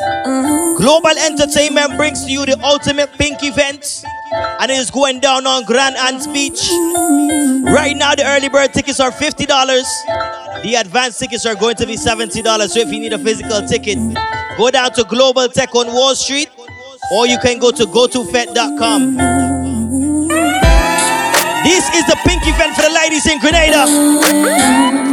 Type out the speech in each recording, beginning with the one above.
Uh-huh. Global Entertainment brings to you the ultimate pink event, and it is going down on Grand Anse Beach. Mm-hmm. Right now, the early bird tickets are $50. The advanced tickets are going to be $70. So if you need a physical ticket, go down to Global Tech on Wall Street, or you can go to Go2Fete.com. This is the pink event for the ladies in Grenada. Mm-hmm.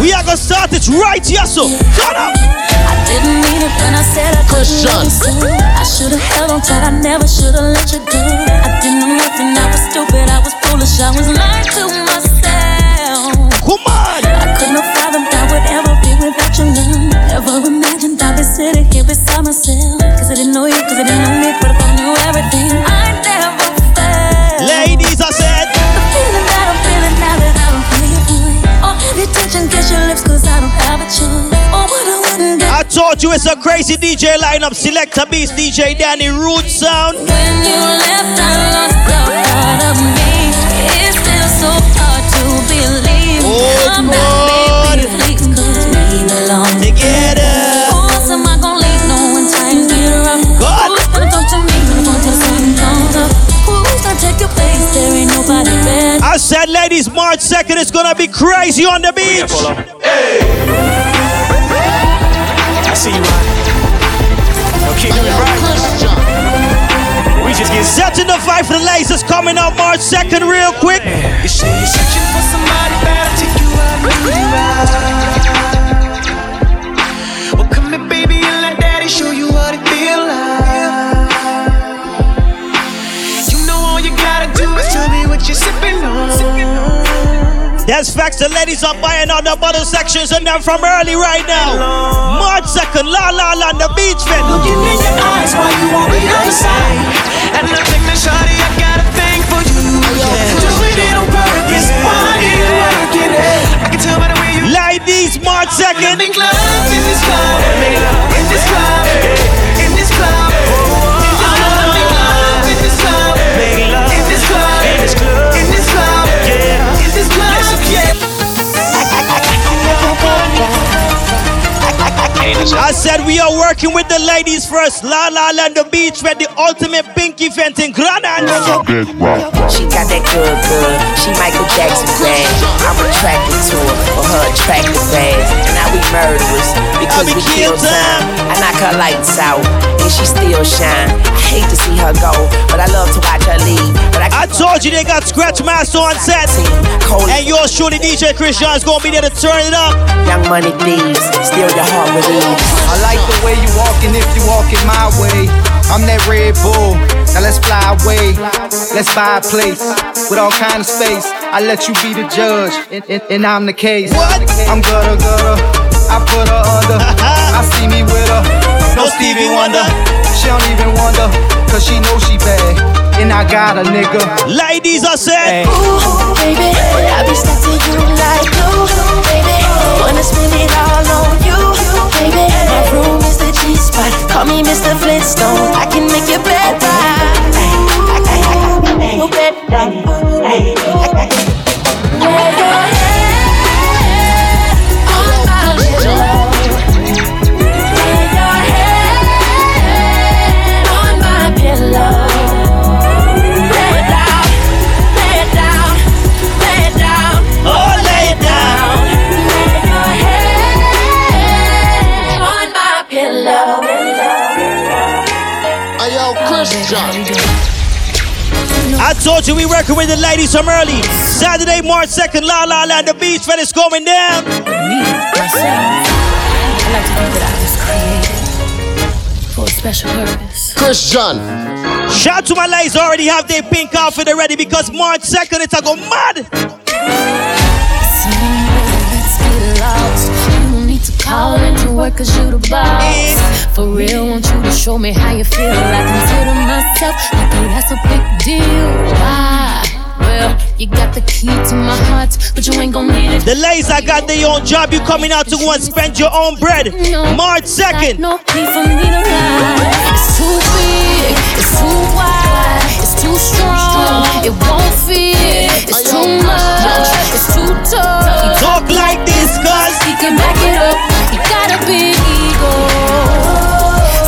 We are gonna start it right, yes, sir. Turn up. I didn't mean it when I said I couldn't listen. I should've held on tight, I never should've let you go. I didn't know nothing, I was stupid, I was foolish, I was lying to myself. Come on. I couldn't have fathomed I would ever be without your love. Never imagined I'd be sitting here beside myself. Cause I didn't know you, cause I didn't know wouldn't. I told you it's a crazy DJ lineup. Selecta Beast, DJ Danny, Root Sound. When you left, I lost a part of me. It's still so hard to believe. Oh, Come God. back, baby, please, cause we belong Together. Who am I gonna leave? No when times get rough. God. Who's gonna talk to me when until something comes up? Who's gonna take your place? There ain't nobody better. I said, ladies, March 2nd, it's gonna be crazy on the beach. I see you right. No, keep doing right. We just get set. Setting the vibe for the ladies is coming out March 2nd, real quick. You say you're searching for somebody better take you out and you right. Well, come here, baby, and let daddy show you what it feel like. You know all you gotta do is tell me what you're sipping on. There's facts the ladies are buying out the bottle sections and them from early right now. March 2nd, La La La, on the beach fete. Looking in your eyes while you on the other side. And I think that shawty, I got a thing for you. Yeah. Doing it on purpose, why you working it? I can tell by the way you Ladies, March 2nd. I said we are working with the ladies first. La La La, on the beach fete, the ultimate pink event in Grenada. She got that good, good. She Michael Jackson bad. I'm attracted to her for her attractive ass. And now we murderers because I be we kill kill time. time. I knock her lights out and she still shine. I hate to see her go, but I love to watch her leave. But I, I told you they got Scratch Master on set. Cold And yours truly, DJ Chris John's gonna be there to turn it up. young money thieves, steal your heart with ease. I like the way you walking if you walking my way. I'm that Red Bull. Now let's fly away. Let's buy a place with all kind of space. I let you be the judge, and, and, and I'm the case. What? I'm gutter gutter. I put her under. I see me with her. No Stevie Wonder. She don't even wonder, cause she know she bad. And I got a nigga. Ladies, I said. Ooh, baby, I be stuck to you like glue, baby. Wanna spend it all on you, baby. My room is the G spot. Call me Mr. Flintstone. I can make your bed right. Lay your I told you we working with the ladies from early. Saturday, March 2nd, La La La, the beach when it's going down. Me, myself, I like to think that I was created for a special purpose. Chris John. Shout out to my ladies already have their pink outfit already because March 2nd it's a go mad. So let's get lost. You need to call into work cause you the boss. For real, want you to show me how you feel. I consider myself like hey, that's a big deal. Why? Well, you got the key to my heart, but you ain't gon' need it. The ladies I got their own job, you coming out to go and spend your own bread. March 2nd. No need for me to lie. It's too big, it's too wide, it's too strong, it won't fit. It's too much, it's too tough. Big ego,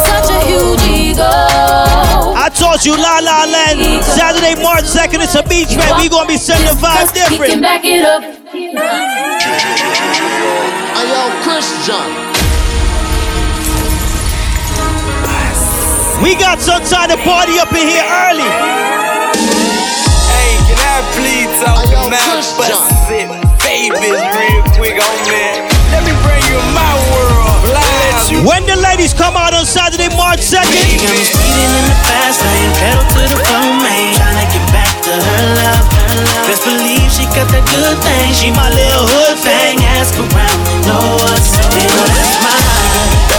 such a huge ego. I told you, La La Land, Saturday, March 2nd, it's a beach man. We gonna be sending the vibe He can different. back it up. Ayo, Christian. We got some time to party up in here early. Hey, can I please talk Ayo, to my babies real quick on me? When the ladies come out on Saturday, March 2nd, She got me speeding in the fast lane, pedal to the floor, man. Her love, her love. Best believe she got that good thing. She my little hood thing. Ask around, know what's my.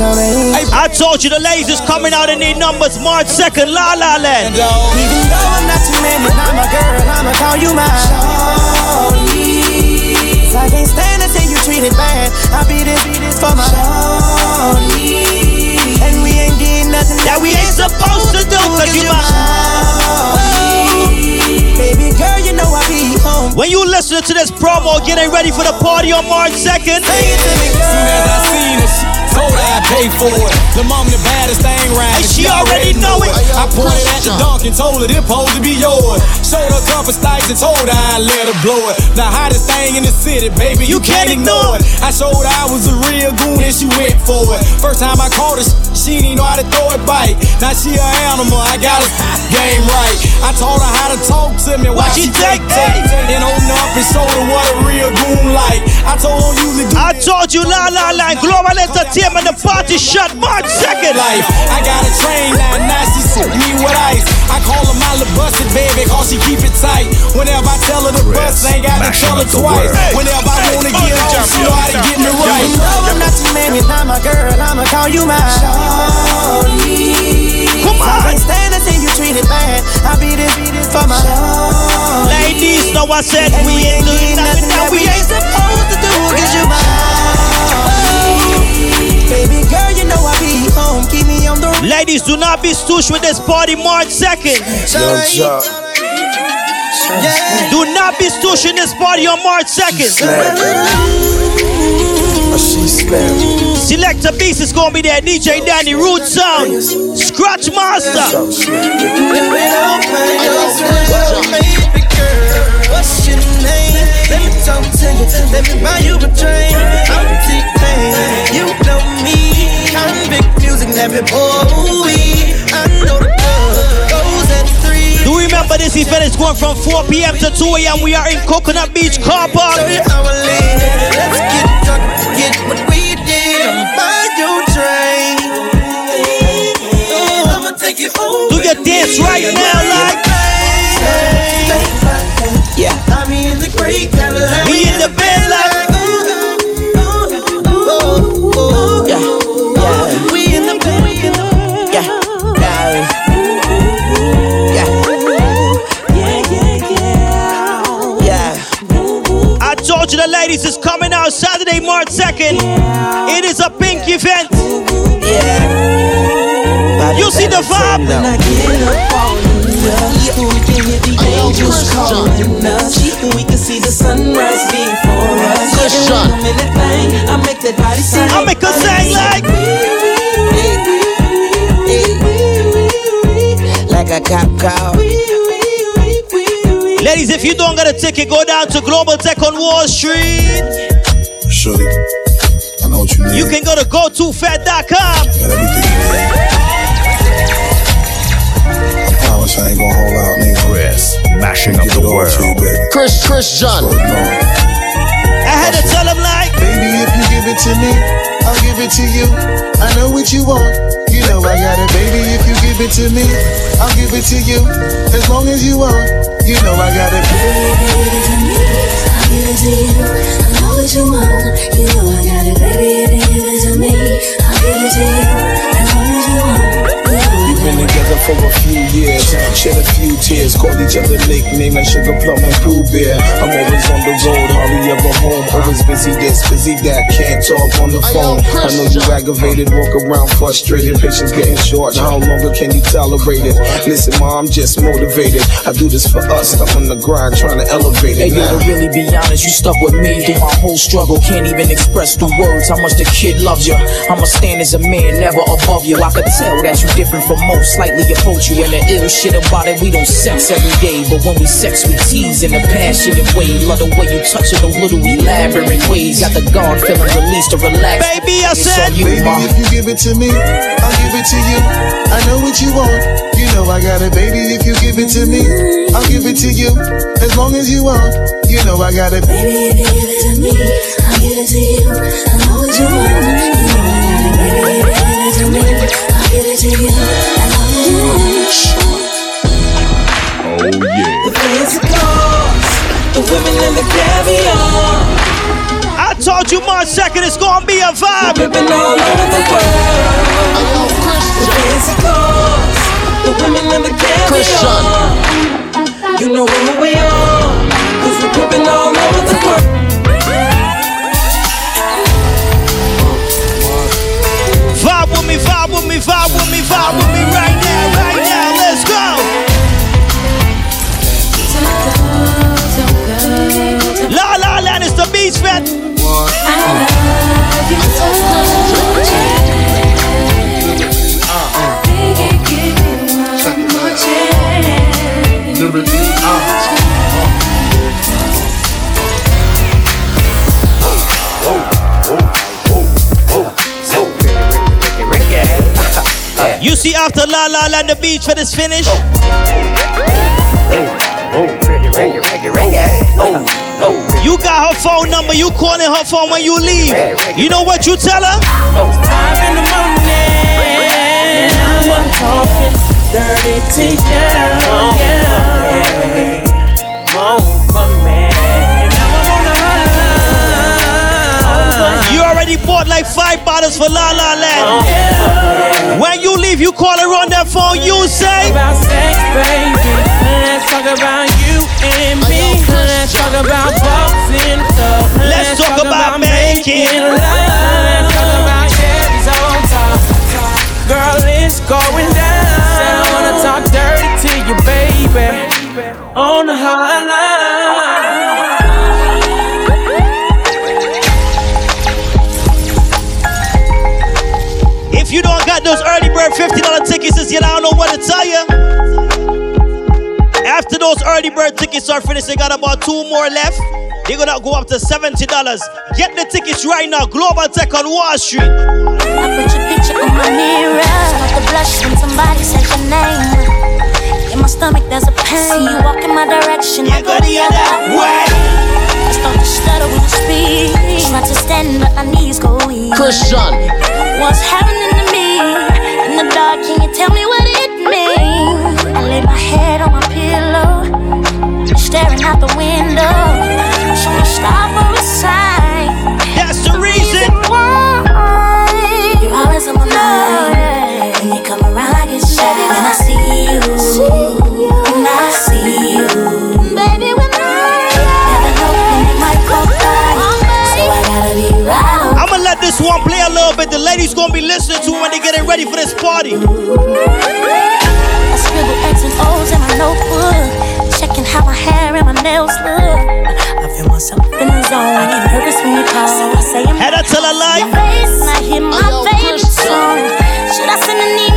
I told you the ladies is coming out in their numbers March 2nd, La La Land. Even though I'm not too many, I'm a girl, I'ma call you my shawty. 'Cause I can't stand to see you treated bad. I be this, be this for my shawty. And we ain't did nothing That we ain't supposed to do, cause you my. shawty. Baby girl, you know I be home. When you listen to this promo, getting ready for the party on March 2nd, Say it to me, Soon as I girl. seen her, she told her I paid for it. The mom the baddest thing round. And she already know it. I pointed at the dunk and told her this supposed to be yours. Showed her a couple stipes and told her I let her blow it. The hottest thing in the city, baby, you, You can't ignore it. I showed her I was a real goon and she went for it. First time I caught her, she didn't know how to throw it bite. Now she an animal, I got her game right. I taught her how to talk to me while What she take take and open up and showed her what a real goon like. I told her do I told you, La La Land, Global Entertainment, the party shot March 2nd. life. I got a train now, now she suit me with ice. I call her my little busted baby, cause she keep it tight. Whenever I tell her the bus, ain't got to tell her twice. Whenever I wanna get on, she know how to get me right. Even though I'm not too many, I'm a girl, I'ma call you my shawty. Come I on. can't stand to see you treated bad. I be this, be this for my shawty. Ladies, know I said And we ain't doing nothing that we ain't. supposed to do, cause you my shawty. Baby girl, you know I be home, keep me on the Ladies, do not be stoosh with this party March 2nd. Yeah. Do not be stoosh in this party on March 2nd. Selecta Beast is gonna be there. DJ Danny, Root Sound, um, Scratch Master. What's your name? Let me talk to you. Let me buy you a drink. I'm T-Pain. You know me. Convict music, let me boy. Event is going from 4 p.m. to 2 a.m. We are in Coconut Beach Car Park. Show you how I live. Let's get drunk, get what we did. I'm buy you a drink. I'ma take you home. Do your dance right now, like Yeah, I'm in the out Saturday, March 2nd. It is a pink event. You see the vibe? When I get up on ya, we can hit the Ayo, angels Christian. calling us. We can see the sunrise before us. Christian. I'm in that thing, I make that body sing. I make her sing like Like a cop car. Ladies, if you don't got a ticket, go down to Global Tech on Wall Street. Shorty, I know what you need. You can go to Go2Fete.com. Got everything. I promise I ain't gonna hold out, nigga. Chris, mashing up the world. to you, baby. Chris, Christian. But no. I had to tell them like, Baby, if you give it to me, I'll give it to you. I know what you want. You know I got it, baby. If you give it to me, I'll give it to you. As long as you want, you know I got it. We've been together for a few years. Shed a few tears, called each other nickname like Sugar Plum and Blue Bear. I'm always on the road, hardly ever home. Always busy this, busy that, can't talk on the phone. I know you aggravated, walk around frustrated. Patience getting short, how longer can you tolerate it? Listen, ma, I'm just motivated. I do this for us, I'm on the grind trying to elevate Hey, it. yo, now. to really be honest, you stuck with me through my whole struggle. Can't even express through words how much the kid loves you. I'ma stand as a man, never above you. I could tell that you different from most, slightly approach you. And the ill shit about it, we don't sex every day. But when we sex, we tease in a passionate way. Love the way you touch it, those little elaborate ways. Got the guard feeling released to relax. Baby, I It's said- you, Baby, ma. if you give it to me, I'll give it to you. I know what you want. You know I got it, baby. If you give it to me, I'll give it to you. As long as you want, you know I got it. Baby, if you give it to me, I'll give it to you. I know what you want. You know give it to you. I know what you want. The fancy the women and the caviar. I told you March 2nd it's gonna be a vibe. Dripping all over the world. The fancy cars, the women and the caviar. You know La La Land the beach fete is finished. You got her phone number, you calling her phone when you leave. You know what you tell her? Five in the morning, I'm talking dirty to you. Yeah. Moan for me. Now I'm on the hotline. You already bought like five bottles for La La Land. When you leave, you call her on that phone, you say, about sex, baby. Let's talk about you and me. Let's talk about boxing. Let's talk about making love. Let's talk about cherries on top. Girl, it's going down. Said I wanna talk dirty to you, baby. On the hotline. Those early bird tickets are finished, they got about two more left. They're gonna go up to $70. Get the tickets right now. Global Tech on Wall Street. I put your picture on my mirror. Start to blush when somebody says your name. In my stomach, there's a pain. See you walk in my direction, I go the other way. I start to stutter when you speak. Try to stand, but my knees go weak. Christian. What's happening let this one play a little bit. The ladies gonna be listening to when they getting ready for this party. I scribble X and O's in my notebook, checking how my hair and my nails look. I feel myself in the zone. I get nervous when you call, so I say I'm Had I tell a lie? face and I hear my favorite song. Should I send an email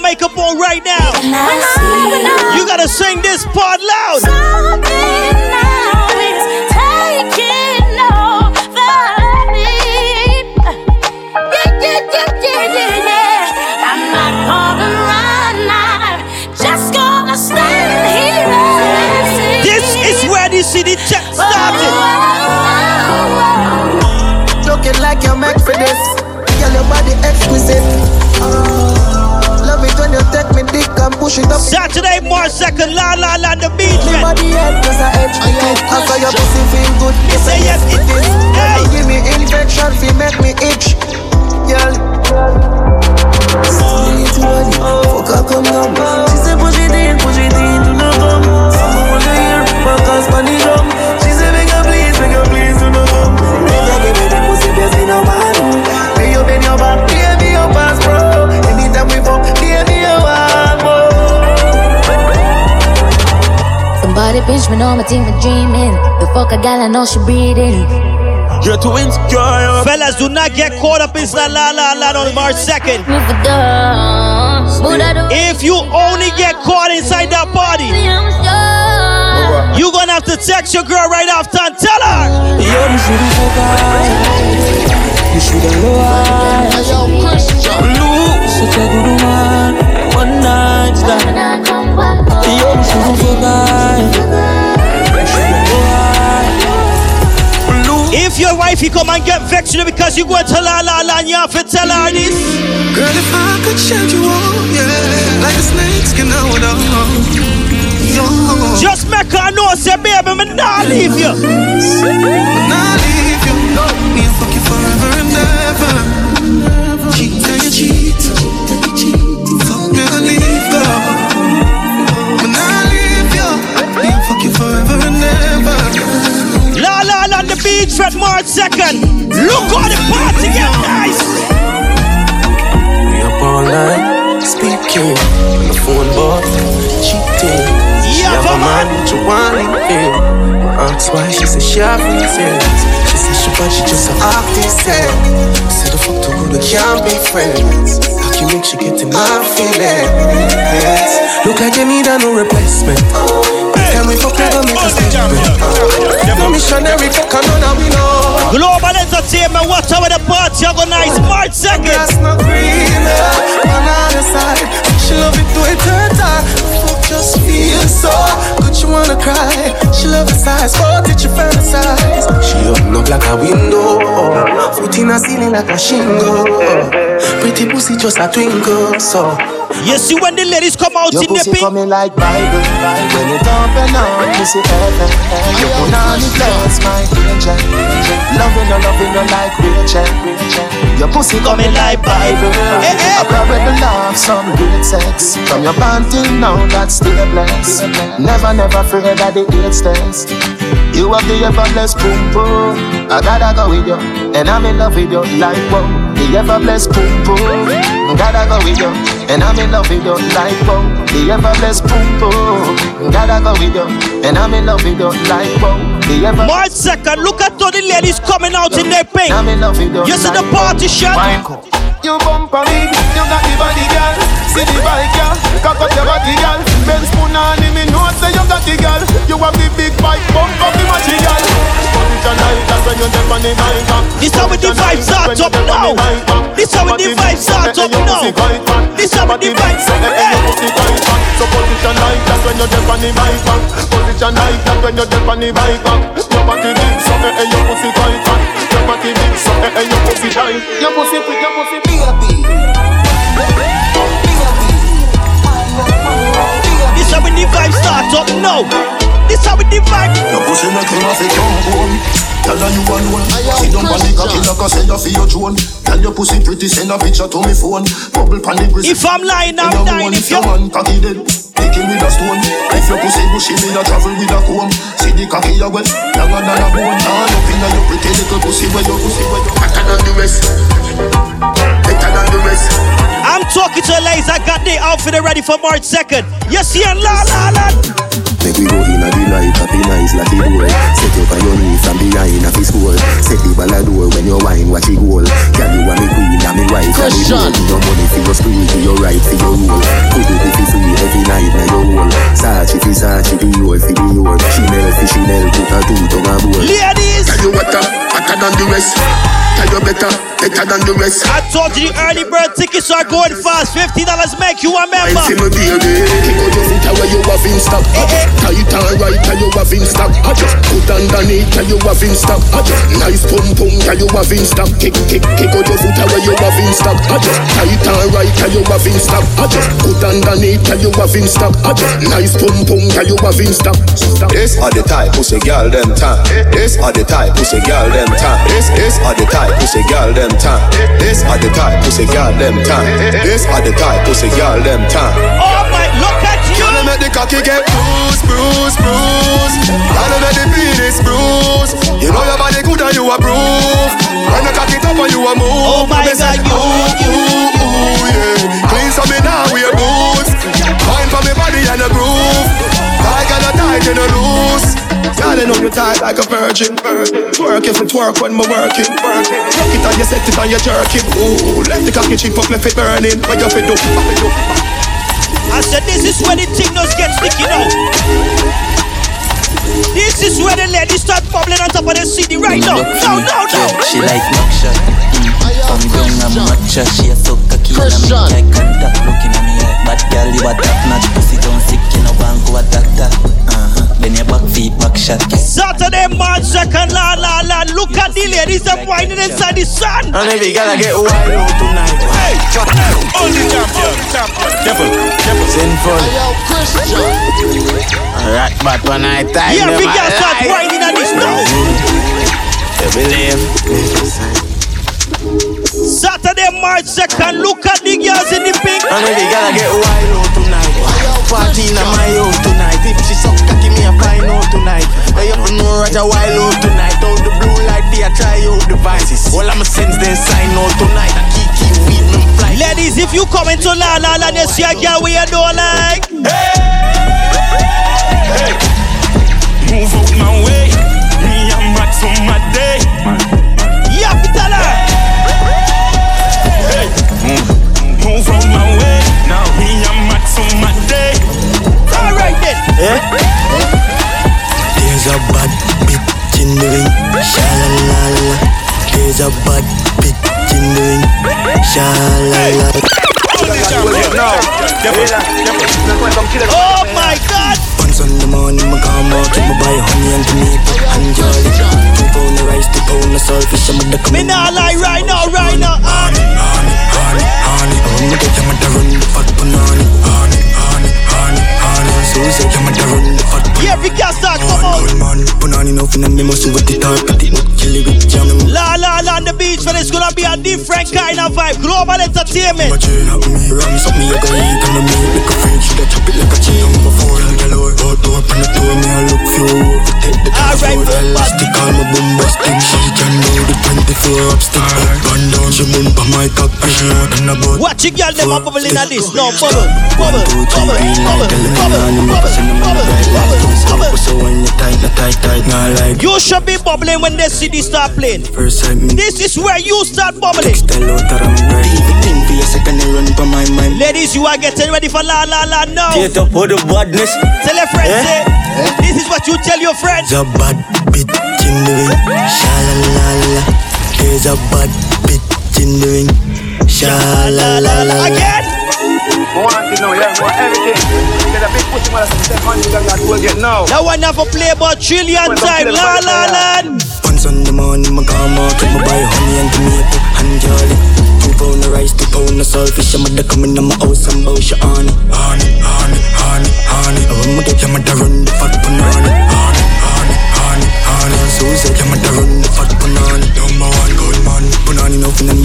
makeup on right now. When I see You gotta sing this part loud. Push it up. Saturday, March 2nd, La La La, the beach. Me body head cause I it it. I saw your know my team is dreaming. The fuck a gal, I know she breathing. You're too insecure. Fellas, do not get caught up inside La La La La on March 2nd. Me for dumb. Buddha do If you only get caught inside that party, I'm sure. you gonna have to text your girl right after and tell her. Yo, me should've fuck her. You should've know her. Hey, yo, Chris John. Such a good woman. One night stand. When I come back If your wifey come and get vexed with you because you going to La La La and you have to tell her this. Girl, if I could shed you all, yeah, like a snake skin out on. Just make her know, say, baby, me not leave you. I leave you, me and fuck you forever and ever. Cheat and you beach at March 2nd. Look how the party get nice. We up all night, speaking on the phone, boy, cheating. She Yeah, have a man, on. but you want him feel. Ask why she say she have feelings. She say she bad, she just a artist. Say the fuck too good, we can't be friends. How can you make she get in my feelings? Look like you need a new replacement. Tell me fuck never make a statement. No missionary fuck another we know. Global Entertainment, watch out with the party. Nice March 2nd. That's not green, on the side. She love it to time. Fuck just feel so good, you wanna cry. She love the size, oh, fuck it, you fantasize. She open up like a window, foot in a ceiling like a shingle. Pretty pussy just a twinkle, so. You see when the ladies come out Your in the pink. coming like Bible. When it open up, pussy heaven You put on the flex, my angel Loving you, loving you like Rachel Your pussy coming like Bible. Eh, eh. I probably love some great sex. From your band till now, that's still blessed Never, never afraid that the eight stays You have the ever blessed boom boom. I gotta go with you And I'm in love with you like wow The ever blessed boom. Boom Gotta go with you And I'm in love with you like wow The ever blessed boom. Boom Gotta go with you And I'm in love with you like wow March 2nd, look at all the ladies coming out in their pink. I'm in love with you see the party shot? You bump a big, you got the body, girl. See the bike, girl. Cock up your body, girl. Ben spoon on him, me know say you got the girl. You have the big bike, bump up the matchy, girl. Position like that when you step on the mic. uh. This how we the Position vibes like start up now. step on the mic. This how we the Body vibes big, start up now. pussy quite fat. This how we Body the big, vibes. your pussy quite fat. So position like that when you step on the mic. uh. Position like that when you step on the mic. uh. Your body big, so eh, eh, your pussy quite fat. Your body big, so eh, eh, your pussy tight. Your pussy big, your pussy big. The vibes start up now. This how we the vibe. Your pussy make him have a jump home. Tell her you alone. Sit down on the cocky like I say you for your drone. Tell your pussy pretty, send a picture to me phone. Bubble pan the. If I'm lying, I'm When dying. If your you man cocky dead, pick him with a stone. If your pussy bushy, me a travel with a comb. See the cocky you wet, longer than a bone. All up inna your pretty little pussy where your pussy where your ladies, I got their outfit ready for March 2nd. You see a la la la. Make we go in a the light, happy nice like the door. Set up on your knees from behind a fist wall. Set the ball a door when you wine, watch it goal. Can you want me queen, and me wife, and me Question. roll. Your money for your spree, to your right, for your rule. Put it if you free every night, now your whole. Sachi fi Sachi, the your fi the your. Chanel fi Chanel, put a two tongue a bowl. Ladies, Tell you what, better than the rest. Tell you better, better than the rest. I told you the early bird tickets are going fast. $50 make you a Wine member. see me baby, kick out your foot away you have in stock. Eh, eh. Tight and right, tell you have in stock. Put underneath, tell you have in stock. Nice pum pum, tell you have in stock. Kick kick kick out your foot away you have in stock. Tight and right, tell you have in stock. Put underneath, tell you have in stock. Nice pum pum, tell you have in stock. This are the type pussy girl them time. This are the type pussy girl them time. This this are the type pussy girl them time. This are the type pussy girl them time. This are the type pussy girl them time. Oh my, look at you. Girl, make the cocky get bruised, bruised, bruised. Girl, make the penis bruised. You know your body good and you approve. When you cock it up and you a move. Oh my Me say, God, you, ooh, ooh, ooh, yeah. Clean so me now wear boots. Wine for me body and a groove. Like a tight and a loose. Girl, you know you tight like a virgin. Twerk if it twerk when me working. Rock it and you set it and you jerk it. Ooh, left the cocky chip up, left it burning. What you fi do? What you do? I said this is where the signals get sticky now. This is where the ladies start bubbling on top of the CD right now. No, no, no. She like buckshot. Mm. From down a matcha, she a so cocky and me eye contact. Looking at me like bad girl, you a top notch pussy don't sick, you know bank go a doctor. Uh-huh. Then your back feet back shot. Saturday, March 2nd, la la la. Look at the ladies that whining inside the sun. And if you gotta get wild tonight. Hey, only champion, champion. Careful, careful. Sinful. Alright, but when I time Yeah, them we can start alive. whining on this now. You believe? Saturday, March 2nd. Look at the girls in the pink. And if you gotta get wild tonight. Party in my house tonight. If she suck cocky, me a find out tonight. I have to know Roger wild out tonight. Out the blue light, they a try out devices. All I'ma sense then sign out tonight. I keep keep weed me fly. Ladies, if you come into La La La, you see a girl we you don't like. Move out my way. Me and Max on my day. Yeah, tell her. Hey, move, move out my way. Now me and Max on my day. All right then. There's a bad bitch in the ring, sha la la la. There's a bad bitch in the ring, sha la la. Oh my God. Once on the morning, my come out, keep my buy honey and tomato and jolly. Two pound of rice, two pound of saltfish, I'm the Me not lie right now, right now. Honey, honey, honey, honey. I'm gonna get run fat banana. So say I'm run the fat Yeah, we can start, come on. man. Banana enough in me muscle with the top, put it chili with jam. La La La on the beach, but it's gonna be a different kind of vibe. Global entertainment. Chain up me, rams up me, I go eat on the meat like a. Should I chop it like a chain? I'm a four, I'll get lower. Out door, open the door, me I look few. Take the top Alright, floor, elastic, all my boom busting. She can know the 24 up stick. Up and down, she boom pa my cock, push me out and about. Watch your girl them a bubble in a this. No bubble, bubble, bubble, bubble, me bubble, bubble, them on the bright light. bubble, So when you tight, not tight, tight, not like. You should be bubbling when the CD start playing. First sight, me This is where you start bubbling. tell out that I'm right. Think for a second, I run pa my. Ladies, you are getting ready for La La La now. Get up for the badness. Tell your friends, eh? say, this is what you tell your friends. There's a bad bitch in the ring, sha la la la. There's a bad bitch in the ring, sha la la la. Again. Want to know, yeah, want everything. Get a big pussy, man, that's the money that God will get now. That one have a play about trillion time. La La Land. Once on the morning, my come out, keep my buy honey and tomato and jolly. Two pound of rice, two pound of saltfish. I'm a coming in my house and bow she honey, honey, honey, honey, honey. I want me get you, to run the fat banana. Honey,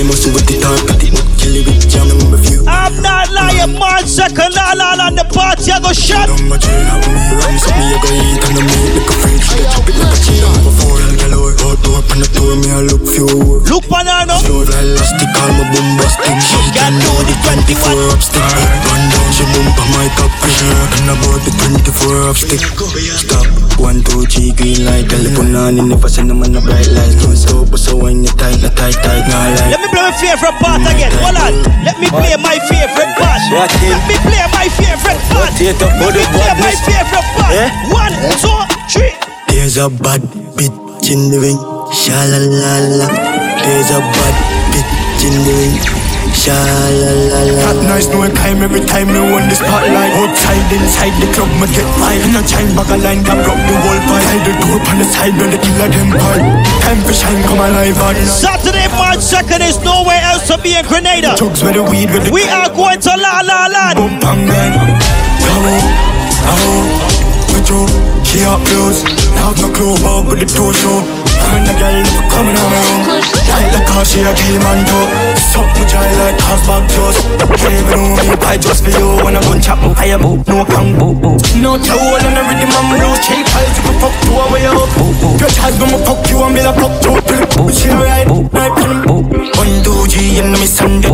me must with the top, put it chili with jam and review. I'm not lying, March 2nd, La La La, the party I go shut. Number chain up me, rams up me, I go eat on the meat like a fridge. They chop it like a chain. I'm a four, I'll get lower. Out oh, oh, door, open the door, me I look few. Look banana. Slow like elastic, all my boom busting. She can do the 24 up stick. Run down, she boom pa my her out and about the 24 up stick. Stop, one, two, three, green light. Tell the punani, never send them on the bright lights. Don't stop, when you tight, na tight, tight, nah like. Let me play my favorite part mm, again. Hold on. Let me play my favorite part. Let me play my favorite part. Let me play my favorite part. Eh? One, two, three. There's a bad bitch in the ring, sha la la la. There's a bad bitch in the ring. Sha la la la. That nice no time every time me won the spotlight. Outside, inside the club, me get wild. In a chain bag a line, can rock the whole pile. Hide the door on the side, when the killer them pile. Time for shine, come alive on. Saturday, March 2nd is nowhere else to be in Grenada. Chugs with the weed with the We are going to La La Land. Boom, bang, bang. Come on, come on. Put your key up, blues. Now my club up with the toe in the girl coming on own. Like car, she a kill man too. Suck my child like house back toast. Can't even know me, I just for you. When I gun chop, my fire boot, no boot. No towel and the rhythm, I'm loose. Cheap eyes, you can fuck to a way up. Your child gonna fuck you, I'm gonna fuck to a She right, right, One, two, G, and me Sunday.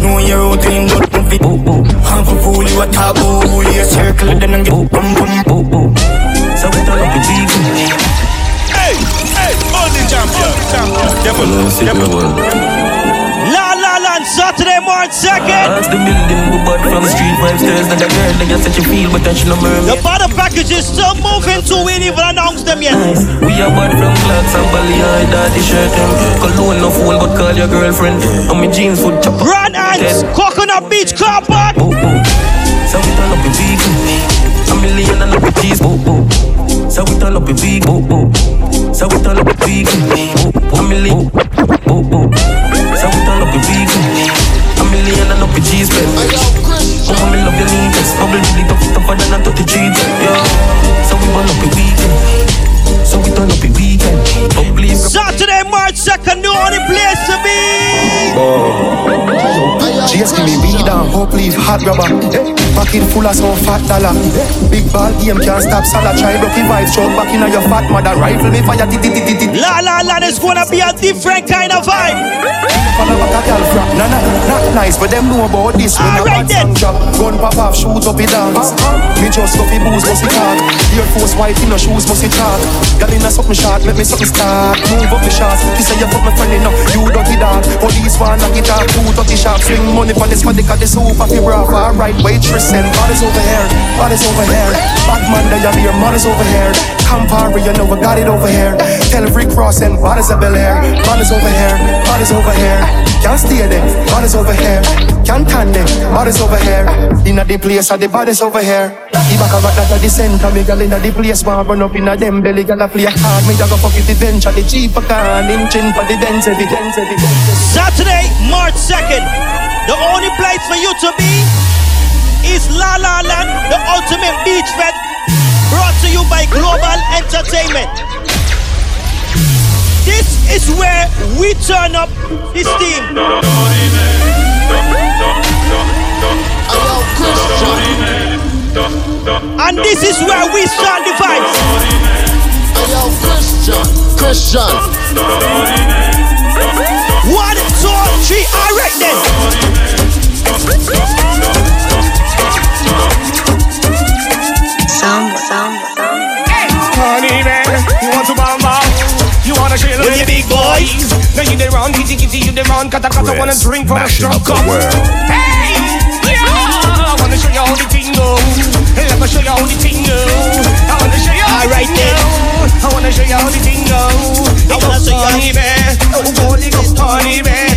No, you're out in the movie. Half a fool, you a taboo. You circle, then I get bum, bum, bum, bum. Champion. Devil. La La Land, Saturday, March 2nd. Ask the building, we bought from street five stairs. Now the girl, they just such a feel, but she no mermaid. The bottom package is still moving too. We didn't even announce them yet. Nice. We are bought from Clarks and I daddy shirt. Cologne no phone, but call your girlfriend. And my jeans would chop up. Grand Anse, Coconut Beach Car Park. Oh, oh. So we turn up in big. A million and up in cheese. Oh, oh. So we turn up in big. Oh, oh. Ça vous tend le big, I'm a lean. Ça vous tend le big, I'm a lean and up a cheese man. Oh, I'm in love your leaners. Bubble really tough, tougher than a 30 G. Yeah. So we turn up a weekend. So we turn up a weekend. Oh, please. Saturday, March 2nd, the only place to be. Oh. Cheers, give me weed and hope leaf hot rubber. Hey. Pocket full of some fat dollar. Big ball game can't stop Salah. Try rocky vibes, stroke back in your fat mother. Rifle me fire, ti ti ti ti ti. La La Land is gonna be a different kind of vibe. Follow back a girl frap. Nah nah, not nice, but them know about this. When a bad drop, gun pop off, shoot up it dance. Me just go fi booze, must it talk. Air Force white in no shoes, must it talk. Girl in a something short, make me something start. Move up the shots. You say you fuck my friend enough, you dirty dog. Police want knock it off, two dirty sharp. Swing money for this body, cause the super fi rough. Alright, waitress and bodies over here, bodies over here. Bad man, they have your mothers over here. Campari, you know we got it over here. Tell Rick Ross and bodies of Bel Air. Bodies over here, bodies over here. Can't stay there, bodies over here. Can't tan there, bodies over here. Inna the place, are the bodies over here. The back of that at the center, me girl inna the place, want run up inna them belly, girl a play hard. Me da go fuck it adventure, the cheap can, him chin for the dance, heavy dance, dance. Saturday, March 2nd, the only place for you to be is La La Land, the ultimate beach fete, brought to you by Global Entertainment. This is where we turn up this team. And this is where we start the vibes. Christian, Christian. One, two, three, alright then. wanna share with the big boys. Now you the round, kitty kitty, you the round, cut a cut, I wanna drink from a strong cup. Hey, yeah, I wanna show you all the thing let me show you all the thing. I wanna show you how right, the I wanna show you all the thing. I wanna show y'all. the thing go. Holy Ghost, honey, man.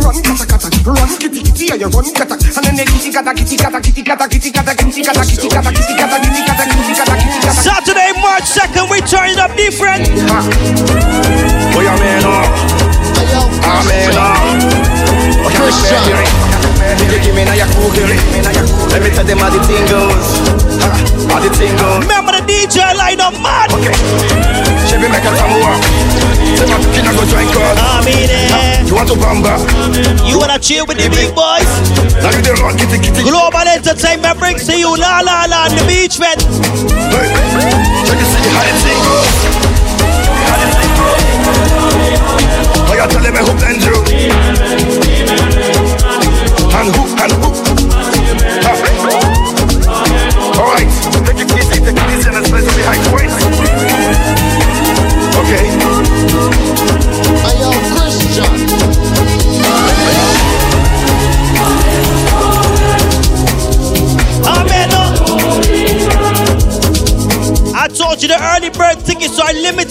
Run kata kata, run kitty kitty, I run kata, and then kitty kata kitty kata kitty kata kitty kata kitty kata kitty kata kitty. Saturday, March 2nd, we turn it up different. Oh, yeah, man, oh. Ah, man, oh. Christian. You give me now your cool. Let me tell them how the thing goes. Ah, How the thing goes. Remember the DJ line up, man. Okay. She be making some more. Say my kid go drink up. I mean it. You want to bamba? You wanna chill with the big boys? Now you the run kitty kitty. Global Entertainment brings to you La La La the beach fete. Hey, check you see how the thing goes. How the thing goes. Oh, you tell them I hope and you. And who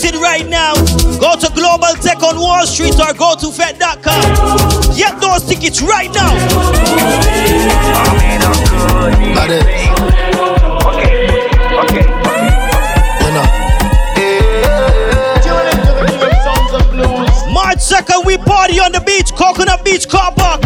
it right now. Go to Global Tech on Wall Street or go to Fete.com. Get those tickets right now. Okay. Okay. March 2nd, we party on the beach, Coconut Beach Car Park.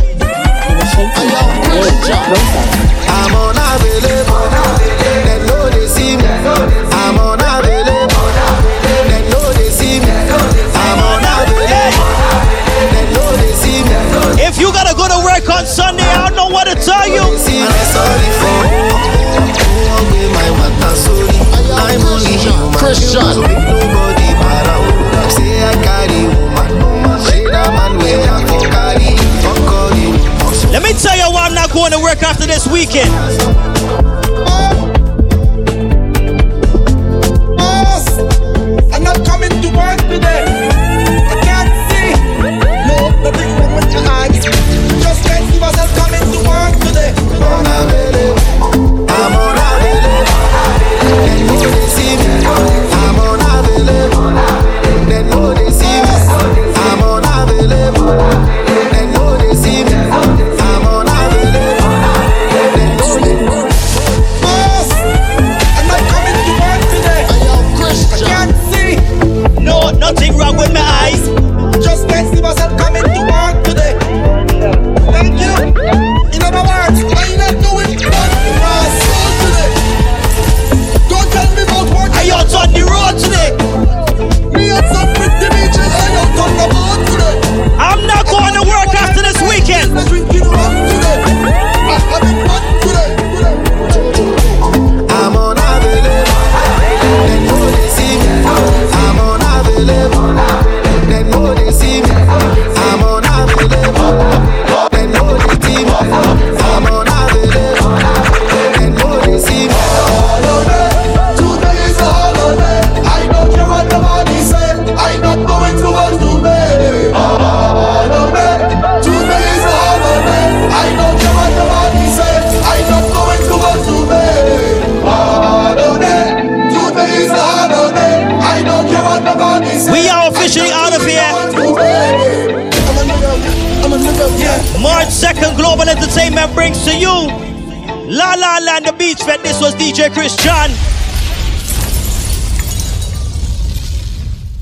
question. Let me tell you why I'm not going to work after this weekend.